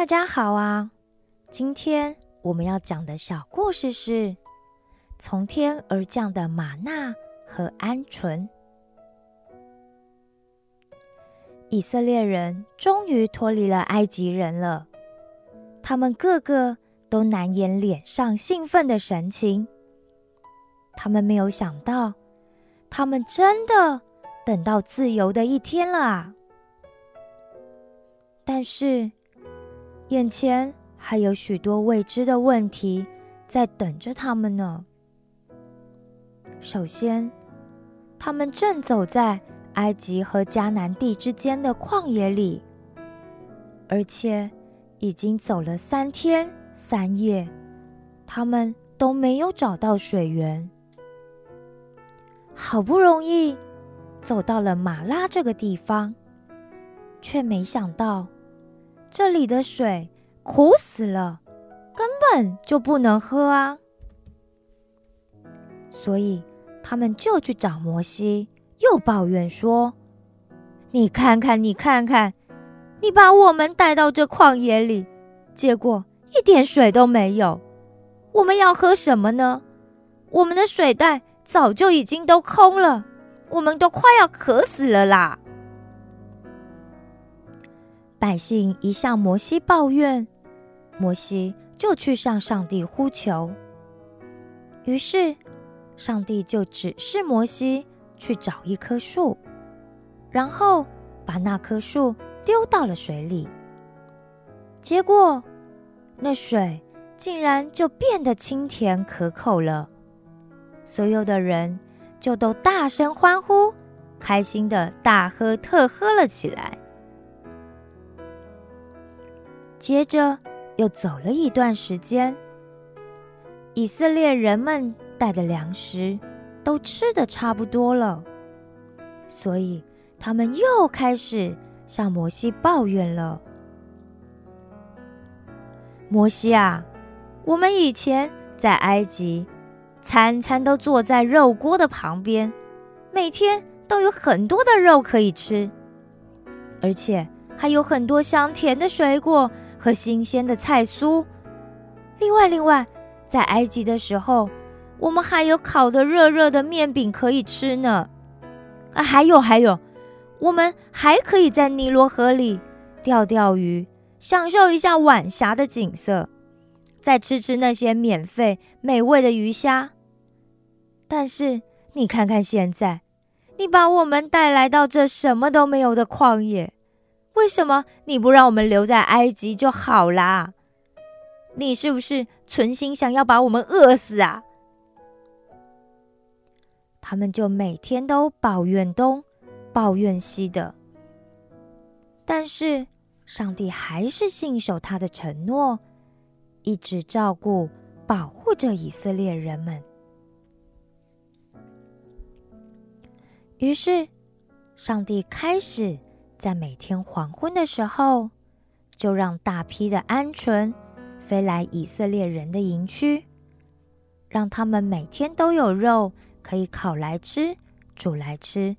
大家好啊！今天我们要讲的小故事是从天而降的玛纳和鹌鹑。以色列人终于脱离了埃及人了，他们个个都难掩脸上兴奋的神情。他们没有想到，他们真的等到自由的一天了啊！但是。眼前还有许多未知的问题在等着他们呢。首先，他们正走在埃及和迦南地之间的旷野里，而且已经走了三天三夜，他们都没有找到水源。好不容易走到了马拉这个地方，却没想到。这里的水苦死了，根本就不能喝啊！所以他们就去找摩西，又抱怨说：“你看看，你看看，你把我们带到这旷野里，结果一点水都没有。我们要喝什么呢？我们的水袋早就已经都空了，我们都快要渴死了啦！”百姓一向摩西抱怨，摩西就去向上帝呼求。于是，上帝就指示摩西去找一棵树，然后把那棵树丢到了水里。结果，那水竟然就变得清甜可口了。所有的人就都大声欢呼，开心的大喝特喝了起来。接着又走了一段时间，以色列人们带的粮食都吃的差不多了，所以他们又开始向摩西抱怨了。摩西啊，我们以前在埃及，餐餐都坐在肉锅的旁边，每天都有很多的肉可以吃，而且还有很多香甜的水果。和新鲜的菜蔬。另外，另外，在埃及的时候，我们还有烤的热热的面饼可以吃呢。啊，还有还有，我们还可以在尼罗河里钓钓鱼，享受一下晚霞的景色，再吃吃那些免费美味的鱼虾。但是，你看看现在，你把我们带来到这什么都没有的旷野。为什么你不让我们留在埃及就好啦？你是不是存心想要把我们饿死啊？他们就每天都抱怨东，抱怨西的。但是上帝还是信守他的承诺，一直照顾、保护着以色列人们。于是，上帝开始。在每天黄昏的时候，就让大批的鹌鹑飞来以色列人的营区，让他们每天都有肉可以烤来吃、煮来吃。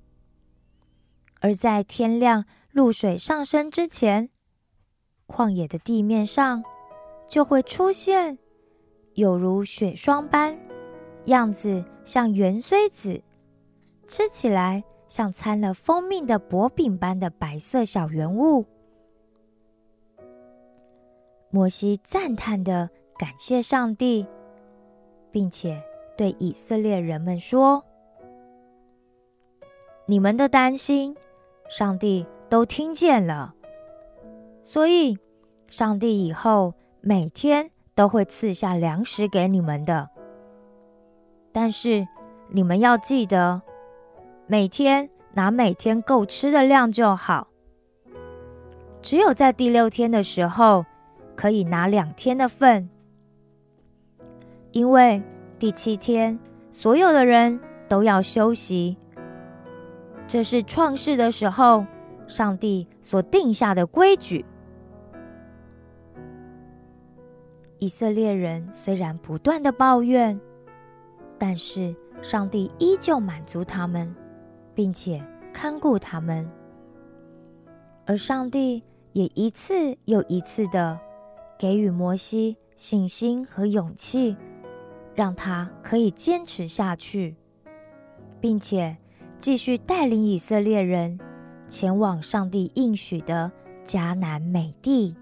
而在天亮、露水上升之前，旷野的地面上就会出现有如雪霜般、样子像圆锥子，吃起来。像掺了蜂蜜的薄饼般的白色小圆物，摩西赞叹的感谢上帝，并且对以色列人们说：“你们的担心，上帝都听见了，所以上帝以后每天都会赐下粮食给你们的。但是你们要记得。”每天拿每天够吃的量就好。只有在第六天的时候，可以拿两天的份，因为第七天所有的人都要休息。这是创世的时候上帝所定下的规矩。以色列人虽然不断的抱怨，但是上帝依旧满足他们。并且看顾他们，而上帝也一次又一次的给予摩西信心和勇气，让他可以坚持下去，并且继续带领以色列人前往上帝应许的迦南美地。